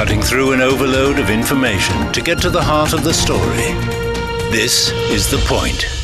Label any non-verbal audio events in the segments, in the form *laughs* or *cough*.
cutting through an overload of information to get to the heart of the story. This is The Point.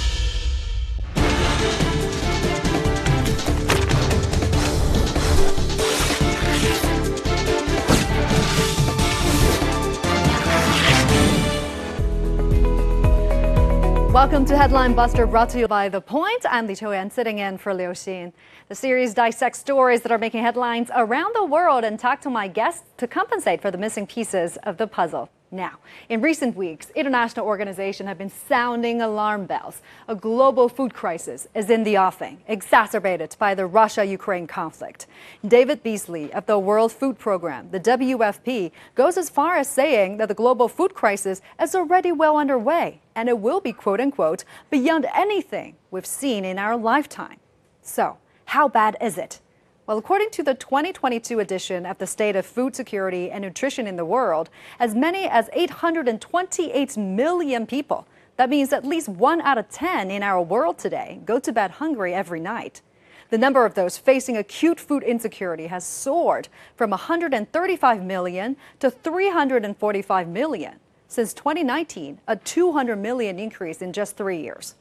Welcome to Headline Buster, brought to you by The Point. I'm Li Chouyan, sitting in for Liu Xin. The series dissects stories that are making headlines around the world and talk to my guests to compensate for the missing pieces of the puzzle. Now, in recent weeks, international organizations have been sounding alarm bells. A global food crisis is in the offing, exacerbated by the Russia-Ukraine conflict. David Beasley of the World Food Program, the WFP, goes as far as saying that the global food crisis is already well underway and it will be quote unquote beyond anything we've seen in our lifetime. So, how bad is it? Well, according to the 2022 edition of the State of Food Security and Nutrition in the World, as many as 828 million people, that means at least one out of 10 in our world today, go to bed hungry every night. The number of those facing acute food insecurity has soared from 135 million to 345 million. Since 2019, a 200 million increase in just three years.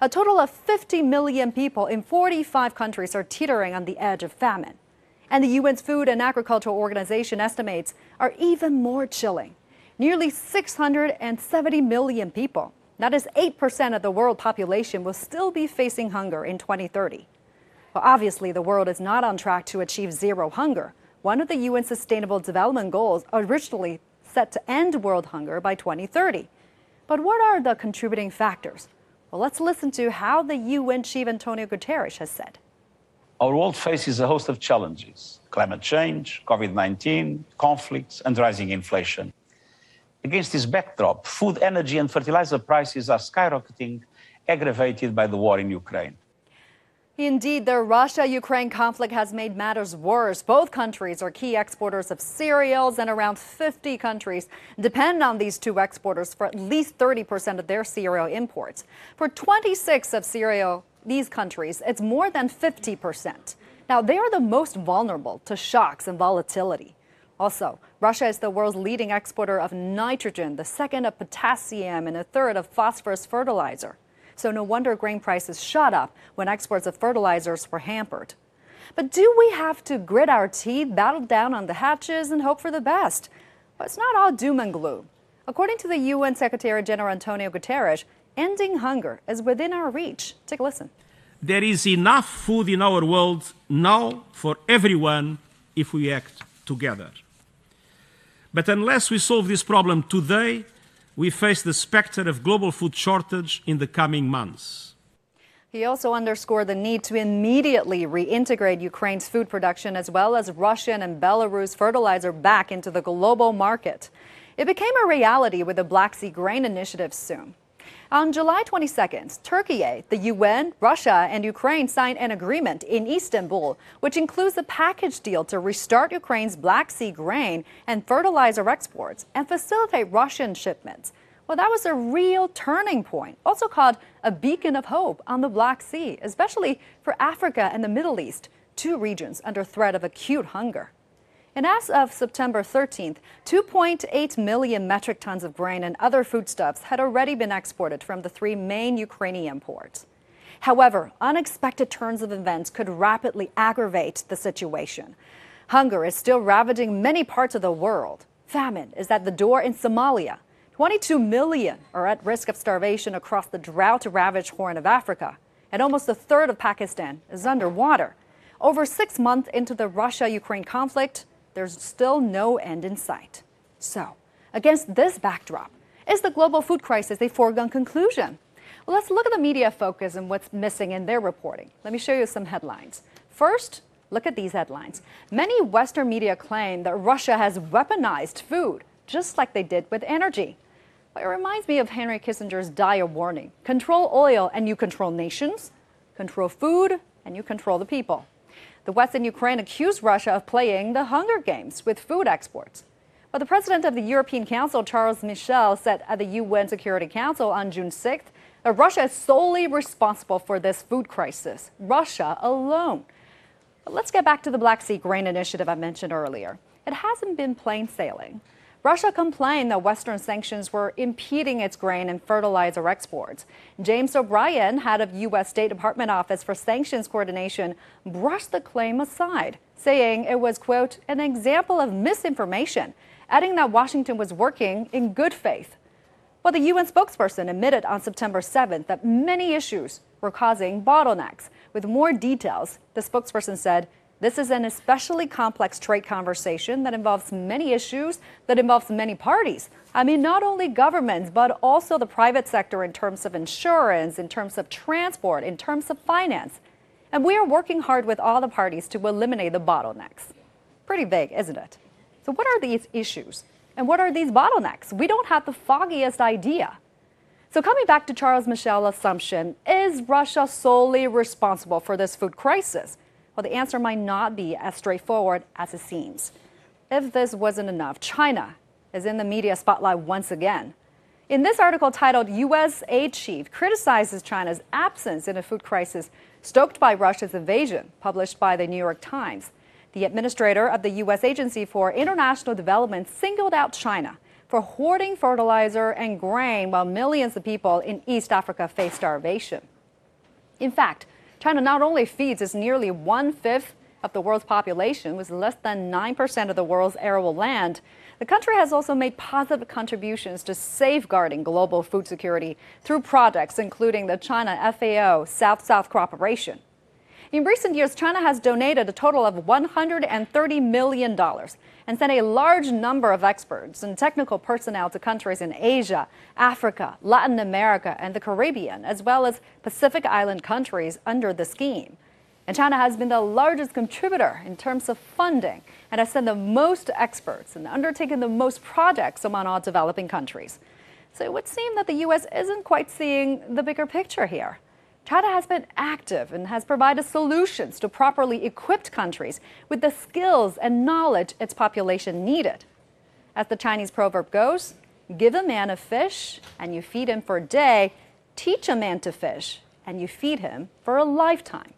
A total of 50 million people in 45 countries are teetering on the edge of famine. And the UN's Food and Agricultural Organization estimates are even more chilling. Nearly 670 million people, that is 8% of the world population, will still be facing hunger in 2030. Well, obviously, the world is not on track to achieve zero hunger, one of the UN Sustainable Development Goals originally set to end world hunger by 2030. But what are the contributing factors? Well, let's listen to how the UN chief Antonio Guterres has said. Our world faces a host of challenges climate change, COVID 19, conflicts, and rising inflation. Against this backdrop, food, energy, and fertilizer prices are skyrocketing, aggravated by the war in Ukraine. Indeed, the Russia Ukraine conflict has made matters worse. Both countries are key exporters of cereals, and around 50 countries depend on these two exporters for at least 30% of their cereal imports. For 26 of cereal, these countries, it's more than 50%. Now, they are the most vulnerable to shocks and volatility. Also, Russia is the world's leading exporter of nitrogen, the second of potassium, and a third of phosphorus fertilizer so no wonder grain prices shot up when exports of fertilizers were hampered. But do we have to grit our teeth, battle down on the hatches, and hope for the best? But it's not all doom and gloom. According to the UN Secretary General Antonio Guterres, ending hunger is within our reach. Take a listen. There is enough food in our world now for everyone if we act together. But unless we solve this problem today, we face the specter of global food shortage in the coming months. He also underscored the need to immediately reintegrate Ukraine's food production as well as Russian and Belarus fertilizer back into the global market. It became a reality with the Black Sea Grain Initiative soon. On July 22nd, Turkey, the UN, Russia, and Ukraine signed an agreement in Istanbul, which includes a package deal to restart Ukraine's Black Sea grain and fertilizer exports and facilitate Russian shipments. Well, that was a real turning point, also called a beacon of hope on the Black Sea, especially for Africa and the Middle East, two regions under threat of acute hunger. And as of September 13th, 2.8 million metric tons of grain and other foodstuffs had already been exported from the three main Ukrainian ports. However, unexpected turns of events could rapidly aggravate the situation. Hunger is still ravaging many parts of the world. Famine is at the door in Somalia. 22 million are at risk of starvation across the drought ravaged Horn of Africa. And almost a third of Pakistan is underwater. Over six months into the Russia Ukraine conflict, there's still no end in sight. So, against this backdrop, is the global food crisis a foregone conclusion? Well, let's look at the media focus and what's missing in their reporting. Let me show you some headlines. First, look at these headlines. Many Western media claim that Russia has weaponized food, just like they did with energy. It reminds me of Henry Kissinger's dire warning control oil and you control nations, control food and you control the people. The West Ukraine accused Russia of playing the Hunger Games with food exports. But the president of the European Council, Charles Michel, said at the UN Security Council on June 6th that Russia is solely responsible for this food crisis. Russia alone. But let's get back to the Black Sea Grain Initiative I mentioned earlier. it hasn't been plain sailing. Russia complained that Western sanctions were impeding its grain and fertilizer exports. James O'Brien, head of U.S. State Department Office for Sanctions Coordination, brushed the claim aside, saying it was, quote, an example of misinformation, adding that Washington was working in good faith. But the UN spokesperson admitted on September 7th that many issues were causing bottlenecks. With more details, the spokesperson said this is an especially complex trade conversation that involves many issues, that involves many parties. I mean, not only governments, but also the private sector in terms of insurance, in terms of transport, in terms of finance. And we are working hard with all the parties to eliminate the bottlenecks. Pretty vague, isn't it? So, what are these issues? And what are these bottlenecks? We don't have the foggiest idea. So, coming back to Charles Michel's assumption, is Russia solely responsible for this food crisis? Well, the answer might not be as straightforward as it seems. If this wasn't enough, China is in the media spotlight once again. In this article titled U.S. Aid Chief Criticizes China's Absence in a Food Crisis Stoked by Russia's Invasion, published by the New York Times, the administrator of the U.S. Agency for International Development singled out China for hoarding fertilizer and grain while millions of people in East Africa face starvation. In fact, China not only feeds its nearly one fifth of the world's population with less than 9% of the world's arable land, the country has also made positive contributions to safeguarding global food security through projects including the China FAO South South Cooperation. In recent years, China has donated a total of $130 million and sent a large number of experts and technical personnel to countries in Asia, Africa, Latin America, and the Caribbean, as well as Pacific Island countries under the scheme. And China has been the largest contributor in terms of funding and has sent the most experts and undertaken the most projects among all developing countries. So it would seem that the U.S. isn't quite seeing the bigger picture here. China has been active and has provided solutions to properly equipped countries with the skills and knowledge its population needed. As the Chinese proverb goes, give a man a fish and you feed him for a day, teach a man to fish and you feed him for a lifetime.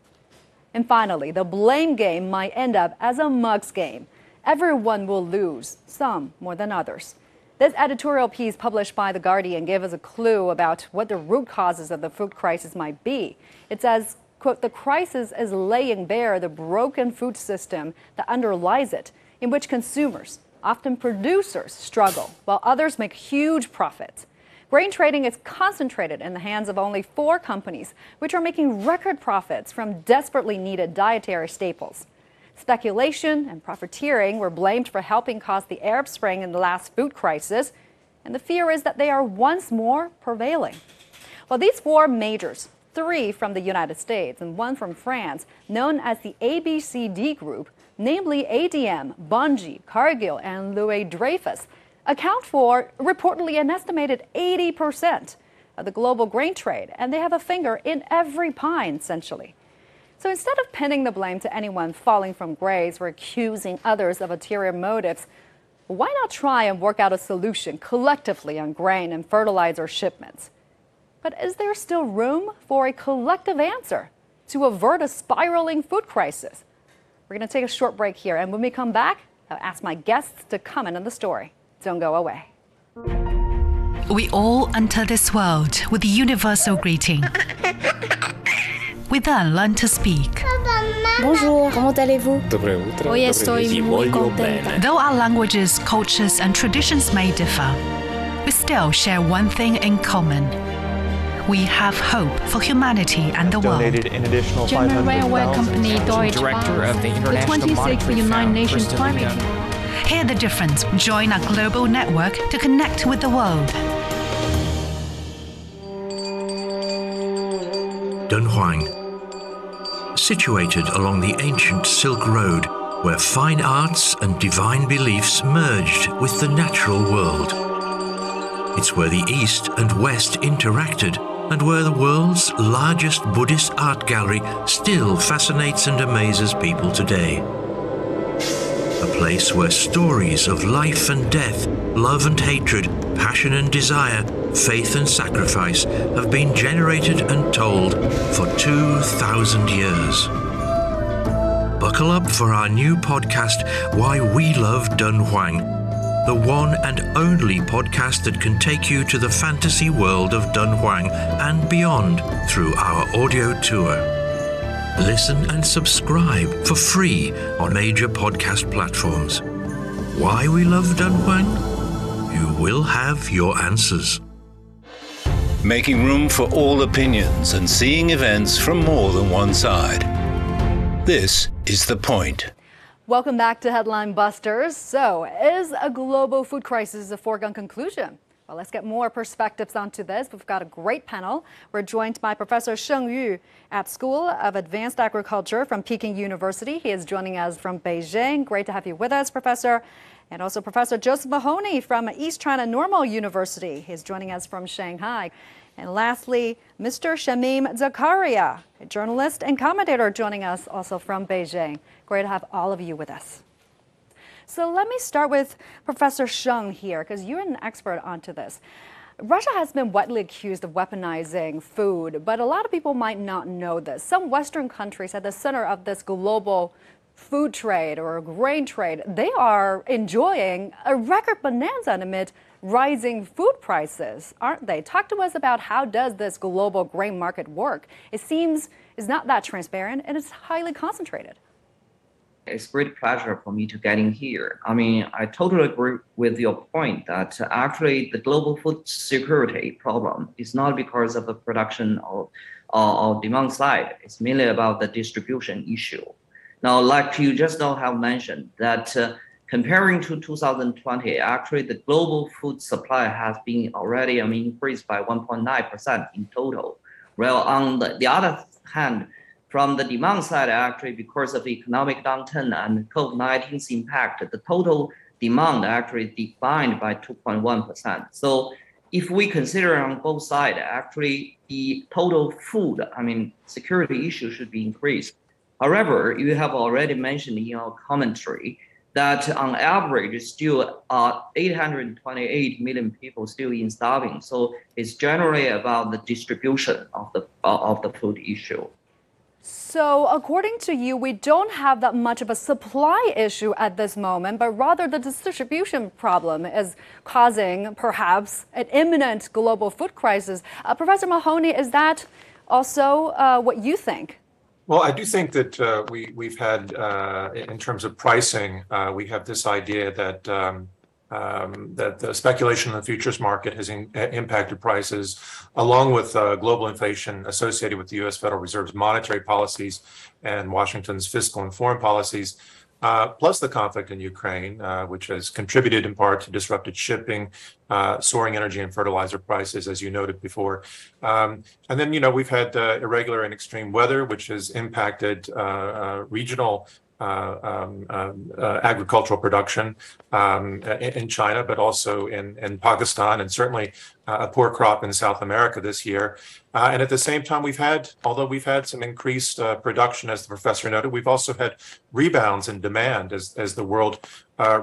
And finally, the blame game might end up as a mugs game. Everyone will lose, some more than others. This editorial piece published by The Guardian gave us a clue about what the root causes of the food crisis might be. It says, quote, the crisis is laying bare the broken food system that underlies it, in which consumers, often producers, struggle, while others make huge profits. Grain trading is concentrated in the hands of only four companies, which are making record profits from desperately needed dietary staples. Speculation and profiteering were blamed for helping cause the Arab Spring and the last food crisis, and the fear is that they are once more prevailing. Well, these four majors, three from the United States and one from France, known as the ABCD Group, namely ADM, Bunge, Cargill, and Louis Dreyfus, account for reportedly an estimated 80% of the global grain trade, and they have a finger in every pie, essentially. So instead of pinning the blame to anyone falling from grace or accusing others of ulterior motives, why not try and work out a solution collectively on grain and fertilizer shipments? But is there still room for a collective answer to avert a spiraling food crisis? We're going to take a short break here, and when we come back, I'll ask my guests to comment on the story. Don't go away. We all enter this world with the universal greeting. *laughs* We then learn to speak. Bonjour, comment allez-vous? Dobre utro. Hoy estoy muy contenta. Though our languages, cultures, and traditions may differ, we still share one thing in common. We have hope for humanity and the world. Donated an additional German 500,000 railway company Deutsche Director Bahn. of the The 26th United Nations Climate Change. Hear the difference. Join our global network to connect with the world. Dunhuang. Situated along the ancient Silk Road, where fine arts and divine beliefs merged with the natural world. It's where the East and West interacted, and where the world's largest Buddhist art gallery still fascinates and amazes people today. A place where stories of life and death, love and hatred, passion and desire, faith and sacrifice have been generated and told for 2,000 years. Buckle up for our new podcast, Why We Love Dunhuang, the one and only podcast that can take you to the fantasy world of Dunhuang and beyond through our audio tour. Listen and subscribe for free on major podcast platforms. Why we love Dunhuang? You will have your answers. Making room for all opinions and seeing events from more than one side. This is The Point. Welcome back to Headline Busters. So, is a global food crisis a foregone conclusion? Well, let's get more perspectives onto this. We've got a great panel. We're joined by Professor Sheng Yu at School of Advanced Agriculture from Peking University. He is joining us from Beijing. Great to have you with us, Professor. And also Professor Joseph Mahoney from East China Normal University. He's joining us from Shanghai. And lastly, Mr. Shamim Zakaria, a journalist and commentator joining us also from Beijing. Great to have all of you with us. So let me start with Professor Sheng here, because you're an expert onto this. Russia has been widely accused of weaponizing food, but a lot of people might not know this. Some Western countries at the center of this global food trade or grain trade, they are enjoying a record bonanza amid rising food prices, aren't they? Talk to us about how does this global grain market work? It seems it's not that transparent and it's highly concentrated. It's great pleasure for me to get in here. I mean, I totally agree with your point that actually the global food security problem is not because of the production or, or, or demand side. It's mainly about the distribution issue. Now, like you just now have mentioned, that uh, comparing to 2020, actually the global food supply has been already I mean, increased by 1.9% in total. Well, on the, the other hand, from the demand side, actually, because of the economic downturn and COVID-19's impact, the total demand actually declined by 2.1%. So if we consider on both sides, actually the total food, I mean, security issue should be increased. However, you have already mentioned in your commentary that on average still are 828 million people still in starving. So it's generally about the distribution of the of the food issue. So, according to you, we don't have that much of a supply issue at this moment, but rather the distribution problem is causing perhaps an imminent global food crisis. Uh, Professor Mahoney, is that also uh, what you think? Well, I do think that uh, we we've had uh, in terms of pricing, uh, we have this idea that um, um, that the speculation in the futures market has in, impacted prices, along with uh, global inflation associated with the U.S. Federal Reserve's monetary policies and Washington's fiscal and foreign policies uh, plus the conflict in Ukraine, uh, which has contributed in part to disrupted shipping, uh, soaring energy and fertilizer prices, as you noted before. Um, and then, you know, we've had uh, irregular and extreme weather, which has impacted uh, regional um, agricultural production um, in, China, but also in, in Pakistan, and certainly a poor crop in South America this year. Uh, and at the same time, we've had, although we've had some increased uh, production, as the professor noted, we've also had rebounds in demand as, as the world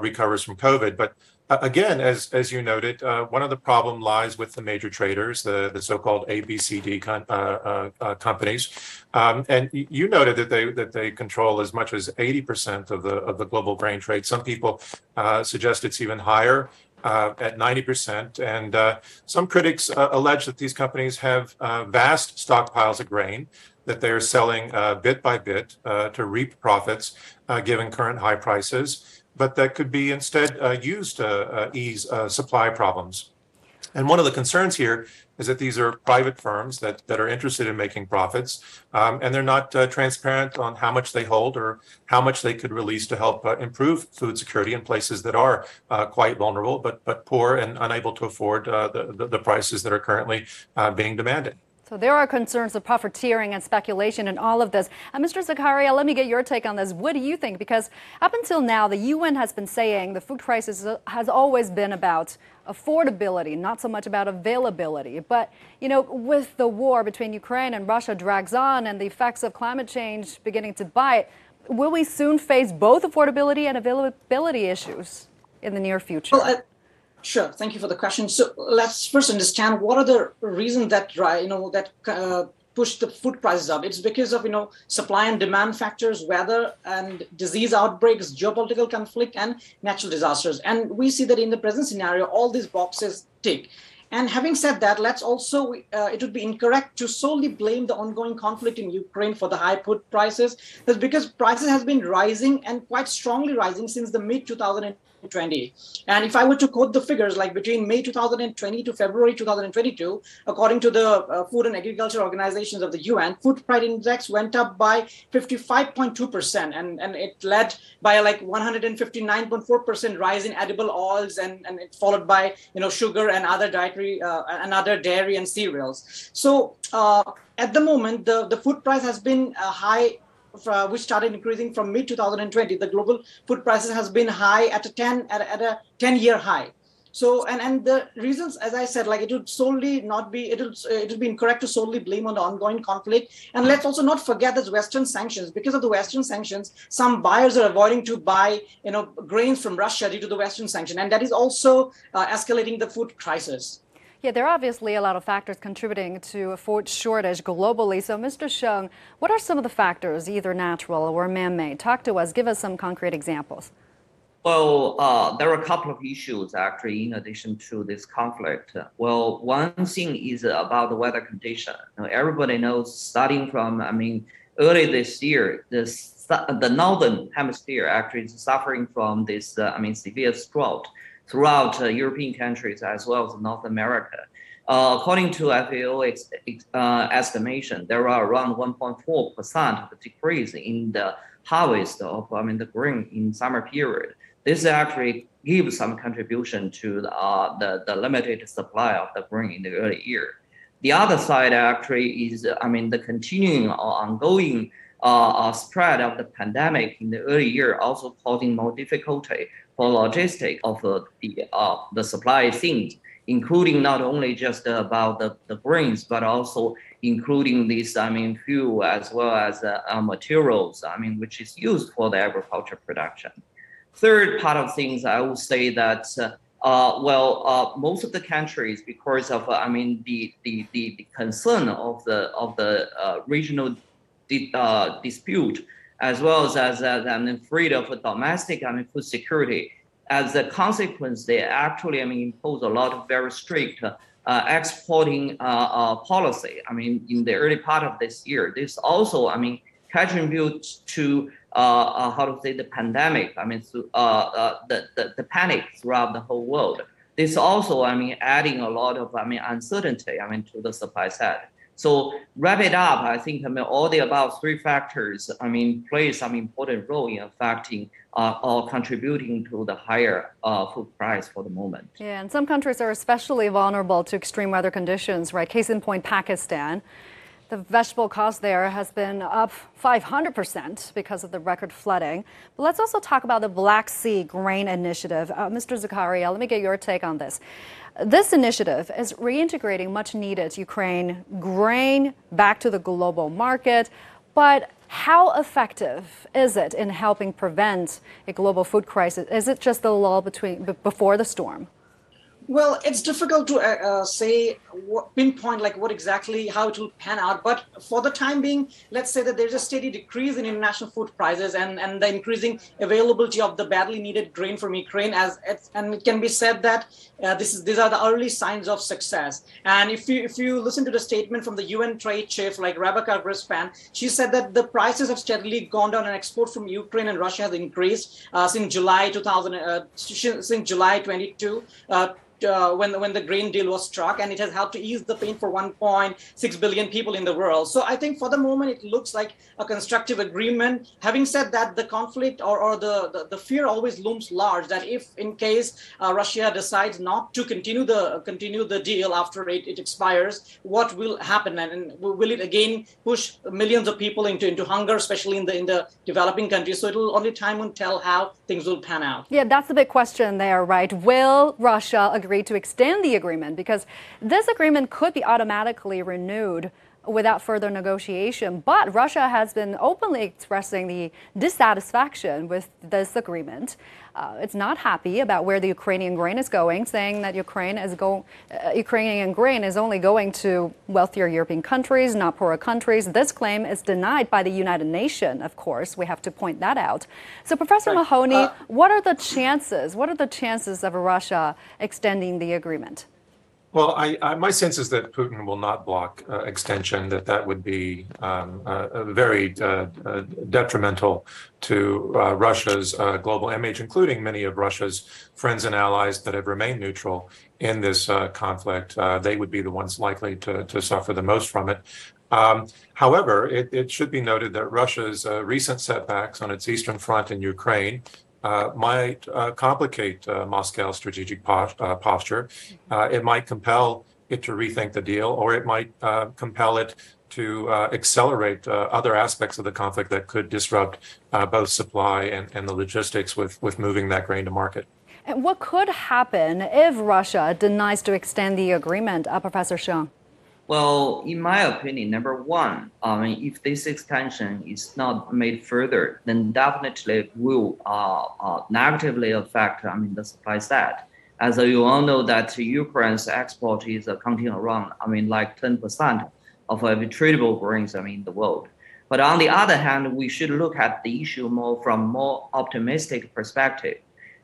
recovers from COVID. But again, as as you noted, uh, one of the problem lies with the major traders, the the so-called ABCD uh, uh, uh, companies, um, and you noted that they that they control as much as eighty percent of the of the global grain trade. Some people uh, suggest it's even higher. Uh, at 90%. And some critics allege that these companies have vast stockpiles of grain that they are selling bit by bit to reap profits given current high prices but that could be instead uh, used to uh, ease uh, supply problems. And one of the concerns here is that these are private firms that, that are interested in making profits, um, and they're not uh, transparent on how much they hold or how much they could release to help uh, improve food security in places that are uh, quite vulnerable, but but poor and unable to afford the, the, the prices that are currently being demanded. So there are concerns of profiteering and speculation in all of this. And Mr. Zakaria, let me get your take on this. What do you think? Because up until now, the UN has been saying the food crisis has always been about affordability, not so much about availability. But, you know, with the war between Ukraine and Russia drags on and the effects of climate change beginning to bite, will we soon face both affordability and availability issues in the near future? Well, Sure. Thank you for the question. So let's first understand what are the reasons that you know that uh, pushed the food prices up. It's because of you know supply and demand factors, weather and disease outbreaks, geopolitical conflict, and natural disasters. And we see that in the present scenario, all these boxes tick. And having said that, let's also, uh, it would be incorrect to solely blame the ongoing conflict in Ukraine for the high food prices. That's because prices has been rising and quite strongly rising since the mid 2020. And if I were to quote the figures, like between May 2020 to February 2022, according to the uh, Food and Agriculture Organizations of the UN, food price index went up by 55.2%, and, and it led by like 159.4% rise in edible oils, and, and it followed by you know sugar and other dietary uh, and other dairy and cereals. So uh, at the moment, the, the food price has been uh, high uh, which started increasing from mid 2020 the global food prices has been high at a 10 at at a 10 year high. So and and the reasons as i said like it would solely not be it would it would be incorrect to solely blame on the ongoing conflict. And let's also not forget that western sanctions because of the western sanctions some buyers are avoiding to buy you know grains from russia due to the western sanction. And that is also uh, escalating the food crisis yeah, there are obviously a lot of factors contributing to a food shortage globally. So, Mr. Sheng, what are some of the factors, either natural or man made? Talk to us, give us some concrete examples. Well, uh, there are a couple of issues actually in addition to this conflict. Well, one thing is about the weather condition. Know, everybody knows, starting from, I mean, early this year, this, the northern hemisphere actually is suffering from this, uh, I mean, severe drought throughout uh, European countries as well as North America. Uh, according to FAO ex, uh, estimation, there are around 1.4% of the decrease in the harvest of I mean the grain in summer period. This actually gives some contribution to the, uh, the, the limited supply of the grain in the early year. The other side actually is I mean the continuing or ongoing uh, spread of the pandemic in the early year also causing more difficulty for logistics of uh, the uh, the supply things, including not only just about the, the grains, but also including this, I mean, fuel as well as uh, uh, materials, I mean, which is used for the agriculture production. Third part of things, I would say that, uh, uh well, uh, most of the countries, because of, I mean, the, the, the, the, concern of the, of the regional di- dispute, as well as, as, I mean, freedom of domestic I mean, food security. As a consequence, they actually I mean, impose a lot of very strict uh, exporting uh, uh, policy. I mean, in the early part of this year, this also I mean contributes to uh, uh, how to say the pandemic. I mean, uh, the, the the panic throughout the whole world. This also I mean adding a lot of I mean uncertainty I mean to the supply side. So wrap it up, I think I mean all the above three factors, I mean, play some important role in affecting uh, or contributing to the higher uh, food price for the moment. Yeah, and some countries are especially vulnerable to extreme weather conditions, right? Case in point, Pakistan. The vegetable cost there has been up 500% because of the record flooding. But let's also talk about the Black Sea Grain Initiative. Uh, Mr. Zakaria, let me get your take on this. This initiative is reintegrating much needed Ukraine grain back to the global market. But how effective is it in helping prevent a global food crisis? Is it just the lull between before the storm? Well, it's difficult to uh, uh, say what, pinpoint like what exactly how it will pan out. But for the time being, let's say that there's a steady decrease in international food prices and, and the increasing availability of the badly needed grain from Ukraine. As and it can be said that uh, this is these are the early signs of success. And if you if you listen to the statement from the UN trade chief like Rebecca Grynspan, she said that the prices have steadily gone down and export from Ukraine and Russia has increased uh, since July 2000 uh, since July 22 uh, when when the grain deal was struck, and it has helped to ease the pain for 1.6 billion people in the world. So I think for the moment it looks like a constructive agreement. Having said that, the conflict or, or the, the, the fear always looms large that if in case uh, Russia decides not to continue the continue the deal after it, it expires, what will happen, and, and will it again push millions of people into into hunger, especially in the in the developing countries? So it'll only time will tell how things will pan out. Yeah, that's the big question there, right? Will Russia agree to extend the agreement because this agreement could be automatically renewed without further negotiation. But Russia has been openly expressing the dissatisfaction with this agreement. Uh, it's not happy about where the Ukrainian grain is going, saying that Ukraine is go, uh, Ukrainian grain is only going to wealthier European countries, not poorer countries. This claim is denied by the United Nations, of course. We have to point that out. So, Professor. Mahoney, uh, what are the chances? What are the chances of Russia extending the agreement? Well, I, I, my sense is that Putin will not block uh, extension. That that would be um, uh, very uh, uh detrimental to uh, Russia's uh, global image, including many of Russia's friends and allies that have remained neutral in this conflict. they would be the ones likely to to suffer the most from it. Um, however, it, it, should be noted that Russia's recent setbacks on its eastern front in Ukraine uh, might uh, complicate uh, Moscow's strategic uh, posture. Uh, it might compel it to rethink the deal, or it might compel it to accelerate other aspects of the conflict that could disrupt both supply and, and the logistics with, with moving that grain to market. And what could happen if Russia denies to extend the agreement, Professor Sheng? Well, in my opinion, number one, I mean, if this extension is not made further, then definitely will uh, uh, negatively affect, I mean, the supply side. As you all know that Ukraine's export is accounting around, I mean, like 10% of every tradable grains, I mean, in the world. But on the other hand, we should look at the issue more from more optimistic perspective.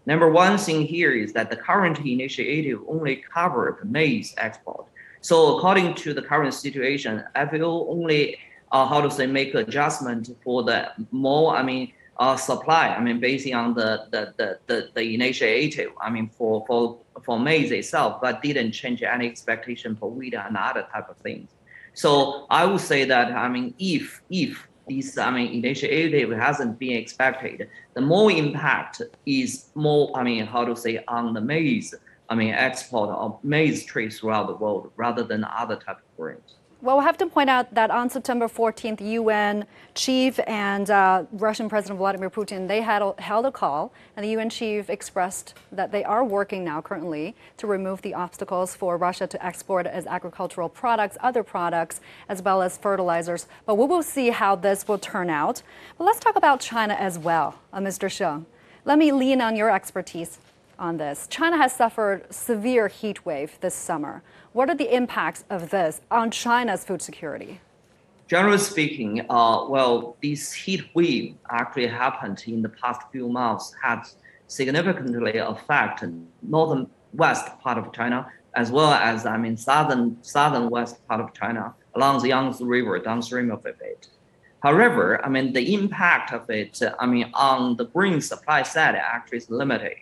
Number one thing here is that the current initiative only covered maize export so according to the current situation, FAO only uh, how to say make adjustment for the more I mean uh, supply. I mean based on the the, the the the initiative. I mean for for for maize itself, but didn't change any expectation for wheat and other type of things. So I would say that I mean if if this I mean initiative hasn't been expected, the more impact is more I mean how to say on the maize I mean, export of maize trees throughout the world rather than other type of grains. Well, we have to point out that on September 14th, UN chief and uh, Russian President Vladimir Putin, they had a, held a call, and the UN chief expressed that they are working now currently to remove the obstacles for Russia to export as agricultural products, other products, as well as fertilizers. But we will see how this will turn out. But let's talk about China as well, uh, Mr. Sheng. Let me lean on your expertise on this. China has suffered severe heat wave this summer. What are the impacts of this on China's food security? Generally speaking, uh, well, this heat wave actually happened in the past few months had significantly affected northern west part of China as well as I mean southern southern west part of China along the Yangtze River downstream of it. However, I mean the impact of it, I mean on the grain supply side actually is limited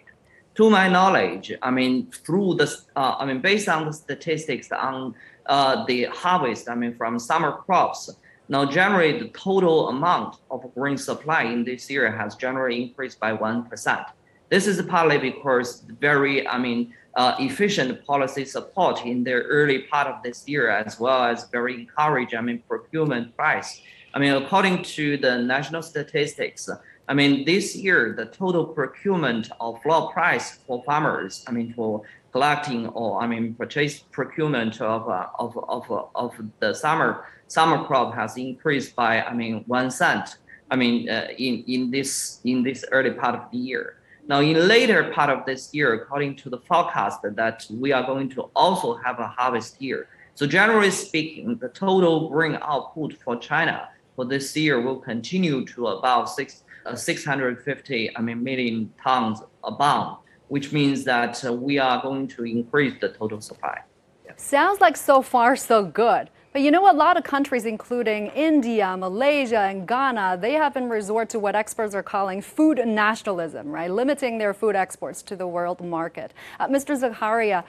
to my knowledge, I mean, through the, uh, I mean, based on the statistics on uh, the harvest, I mean, from summer crops, now generally the total amount of grain supply in this year has generally increased by 1%. This is partly because very, I mean, uh, efficient policy support in the early part of this year, as well as very encouraging, I mean, procurement price. I mean, according to the national statistics, I mean, this year, the total procurement of floor price for farmers, I mean, for collecting or, I mean, purchase procurement of, uh, of, of, uh, of the summer, summer crop has increased by, I mean, one cent, I mean, uh, in, in, this, in this early part of the year. Now, in later part of this year, according to the forecast that we are going to also have a harvest year. So generally speaking, the total grain output for China for this year will continue to about six, uh, 650 I mean, million tons abound, which means that uh, we are going to increase the total supply. Yeah. Sounds like so far so good. But you know, a lot of countries, including India, Malaysia, and Ghana, they have been resort to what experts are calling food nationalism, right? Limiting their food exports to the world market. Uh, Mr. Zakaria,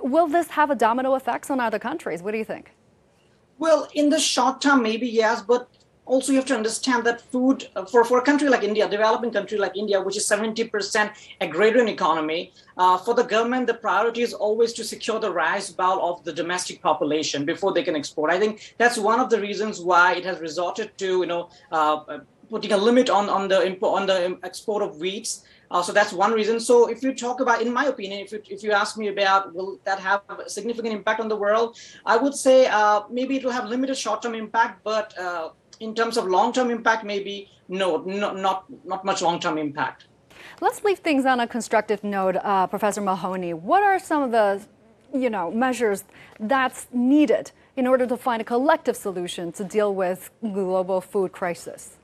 will this have a domino effects on other countries? What do you think? Well, in the short term, maybe yes, but also you have to understand that food uh, for, for a country like India, developing country like India, which is 70% agrarian economy, uh, for the government, the priority is always to secure the rice bowl of the domestic population before they can export. I think that's one of the reasons why it has resorted to, you know, uh, uh putting a limit on, on the import, on the export of wheats. Uh, so that's one reason. So if you talk about, in my opinion, if you, if you ask me about will that have a significant impact on the world, I would say uh, maybe it will have limited short-term impact, but uh, in terms of long-term impact, maybe no, no not not much long-term impact. Let's leave things on a constructive note, uh, Professor Mahoney. What are some of the, you know, measures that's needed in order to find a collective solution to deal with global food crisis?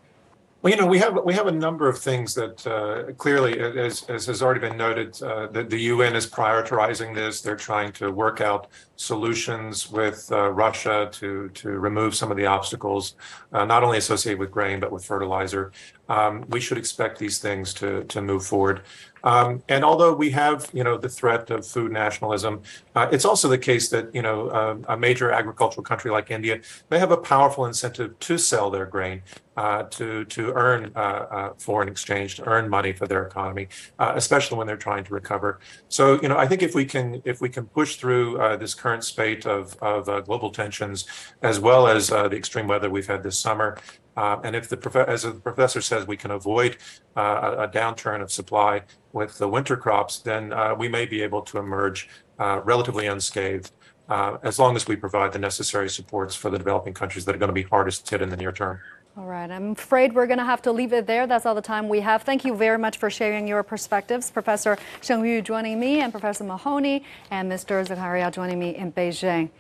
Well, you know, we have we have a number of things that uh, clearly, as, as has already been noted, uh, the, the UN is prioritizing this. They're trying to work out solutions with uh, Russia to to remove some of the obstacles, uh, not only associated with grain but with fertilizer. Um, we should expect these things to to move forward. Um, and although we have, you know, the threat of food nationalism, uh, it's also the case that, you know, uh, a major agricultural country like India, they have a powerful incentive to sell their grain, uh, to to earn uh, uh, foreign exchange, to earn money for their economy, uh, especially when they're trying to recover. So, you know, I think if we can if we can push through this current spate of of global tensions, as well as the extreme weather we've had this summer, uh, and if the prof- as the professor says, we can avoid uh, a, downturn of supply with the winter crops, then uh, we may be able to emerge uh, relatively unscathed, uh, as long as we provide the necessary supports for the developing countries that are going to be hardest hit in the near term. All right, I'm afraid we're going to have to leave it there. That's all the time we have. Thank you very much for sharing your perspectives. Professor Sheng Yu joining me, and Professor Mahoney, and Mr. Zakaria joining me in Beijing.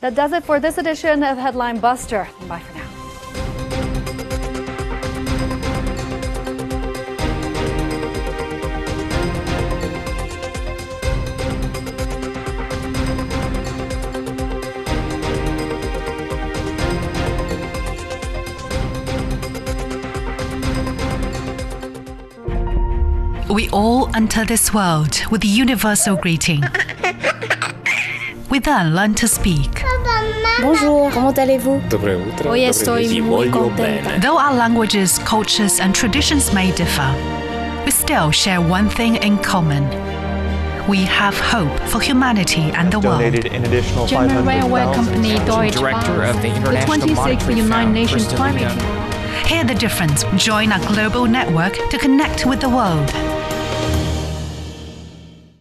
That does it for this edition of Headline Buster. Bye for now. We all enter this world with the universal greeting. We then learn to speak. Bonjour, comment allez-vous? Hoy estoy muy contenta. Though our languages, cultures, and traditions may differ, we still share one thing in common. We have hope for humanity and the world. An additional German railway company Deutsche Director of the International the 26th United Nations Climate Hear the difference. Join our global network to connect with the world.